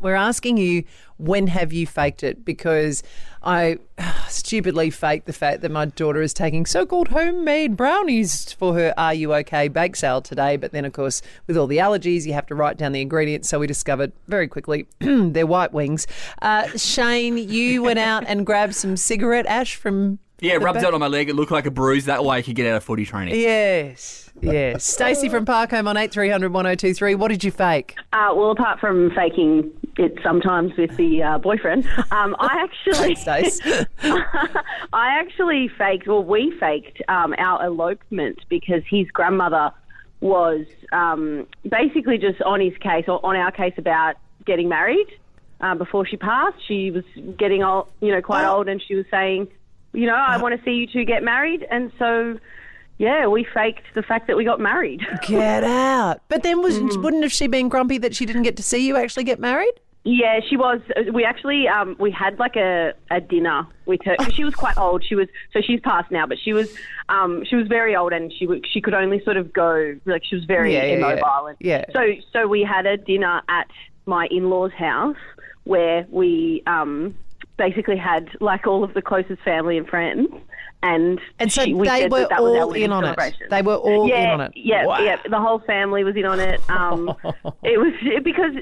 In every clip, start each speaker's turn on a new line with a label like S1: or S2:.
S1: We're asking you when have you faked it because I stupidly faked the fact that my daughter is taking so-called homemade brownies for her Are You OK bake sale today. But then, of course, with all the allergies, you have to write down the ingredients. So we discovered very quickly they're White Wings. Uh, Shane, you went out and grabbed some cigarette ash from.
S2: Yeah,
S1: the
S2: rubbed
S1: back-
S2: it on my leg. It looked like a bruise. That way I could get out of footy training.
S1: Yes, yes. Stacey from Park Holme on 8300 1023. What did you fake?
S3: Uh, well, apart from faking it sometimes with the uh, boyfriend, um, I actually,
S1: Stace.
S3: I actually faked. Well, we faked um, our elopement because his grandmother was um, basically just on his case or on our case about getting married uh, before she passed. She was getting old, you know, quite
S1: Oh.
S3: old, and she was saying, you know, I want to see you two get married, and so. Yeah, we faked the fact that we got married.
S1: Get out. But then was,
S3: Mm-hmm.
S1: wouldn't have she been grumpy that she didn't get to see you actually get married?
S3: Yeah, she was. We actually um, we had like a, a dinner with her. She was quite old. She was so she's passed now, but she was um, she was very old and she w- she could only sort of go like she was very
S1: Yeah, yeah, yeah.
S3: immobile. And
S1: Yeah.
S3: So so we had a dinner at my in laws' house where we um, basically had like all of the closest family and friends. And
S1: And so
S3: she- we
S1: they were
S3: that that
S1: all in on it. They were all
S3: yeah,
S1: in on it.
S3: Yeah,
S1: Wow.
S3: yeah. The whole family was in on it. Um, it was because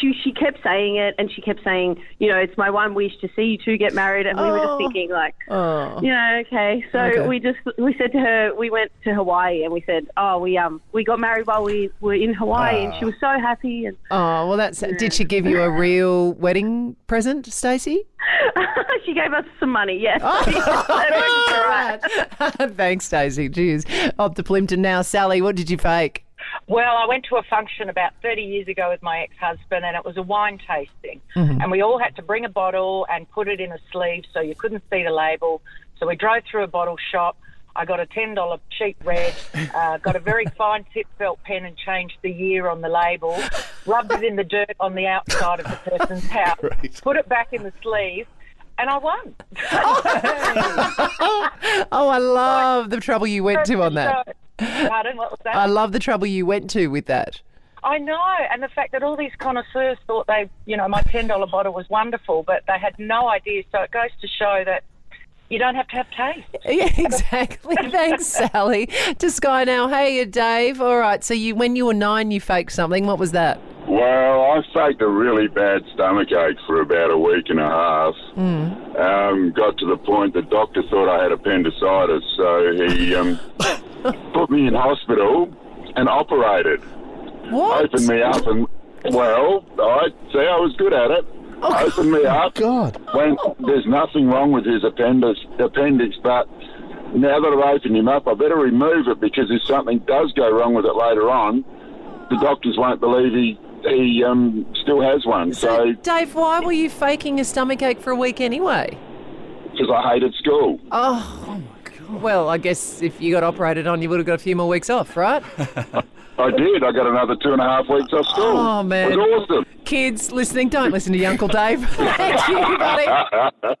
S3: she she kept saying it, and she kept saying, you know, it's my one wish to see you two get married, and we were
S1: Oh.
S3: just thinking like,
S1: Oh.
S3: yeah, okay. So
S1: Okay.
S3: we just we said to her, we went to Hawaii, and we said, oh, we um we got married while we were in Hawaii, and she was so happy, and
S1: Oh, well, that's. Did she give you a real wedding present, Stacey?
S3: she gave us some money. Yes.
S1: All right. Thanks, Daisy. Cheers. Up to Plympton now. Sally, what did you fake?
S4: Well, I went to a function about 30 years ago with my ex husband, and it was a wine tasting. And we all had to bring a bottle and put it in a sleeve so you couldn't see the label. So we drove through a bottle shop. I got a $10 cheap red, uh, got a very fine tip felt pen and changed the year on the label, rubbed it in the dirt on the outside of the person's house, put it back in the sleeve, and I won.
S1: Oh, I love the trouble you went to on that.
S4: Pardon, what was that?
S1: I love the trouble you went to with that.
S4: I know, and the fact that all these connoisseurs thought they, you know, my ten dollar bottle was wonderful, but they had no idea. So it goes to show that you don't have to have taste.
S1: Yeah, exactly. Thanks, Sally. To Skye now. Hey, uh, Dave. All right. So you, when you were nine, you faked something. What was that?
S5: Well, I faked a really bad stomach ache for about a week and a half. Got to the point the doctor thought I had appendicitis, so he um, put me in hospital and operated.
S1: What?
S5: Opened me up and, well, I see I was good at it. Opened me up.
S6: God.
S5: When there's nothing wrong with his appendix, appendix, but now that I've opened him up, I better remove it because if something does go wrong with it later on, the doctors won't believe he he um, still has one. So
S1: Dave, why were you faking a stomach ache for a week anyway?
S5: Because I hated school.
S1: Oh, oh my God. Well, I guess if you got operated on, you would have got a few more weeks off, right?
S5: I did. I got another two and a half weeks off school.
S1: Oh, man.
S5: It was awesome.
S1: Kids listening, don't listen to your Uncle Dave. Thank you, buddy.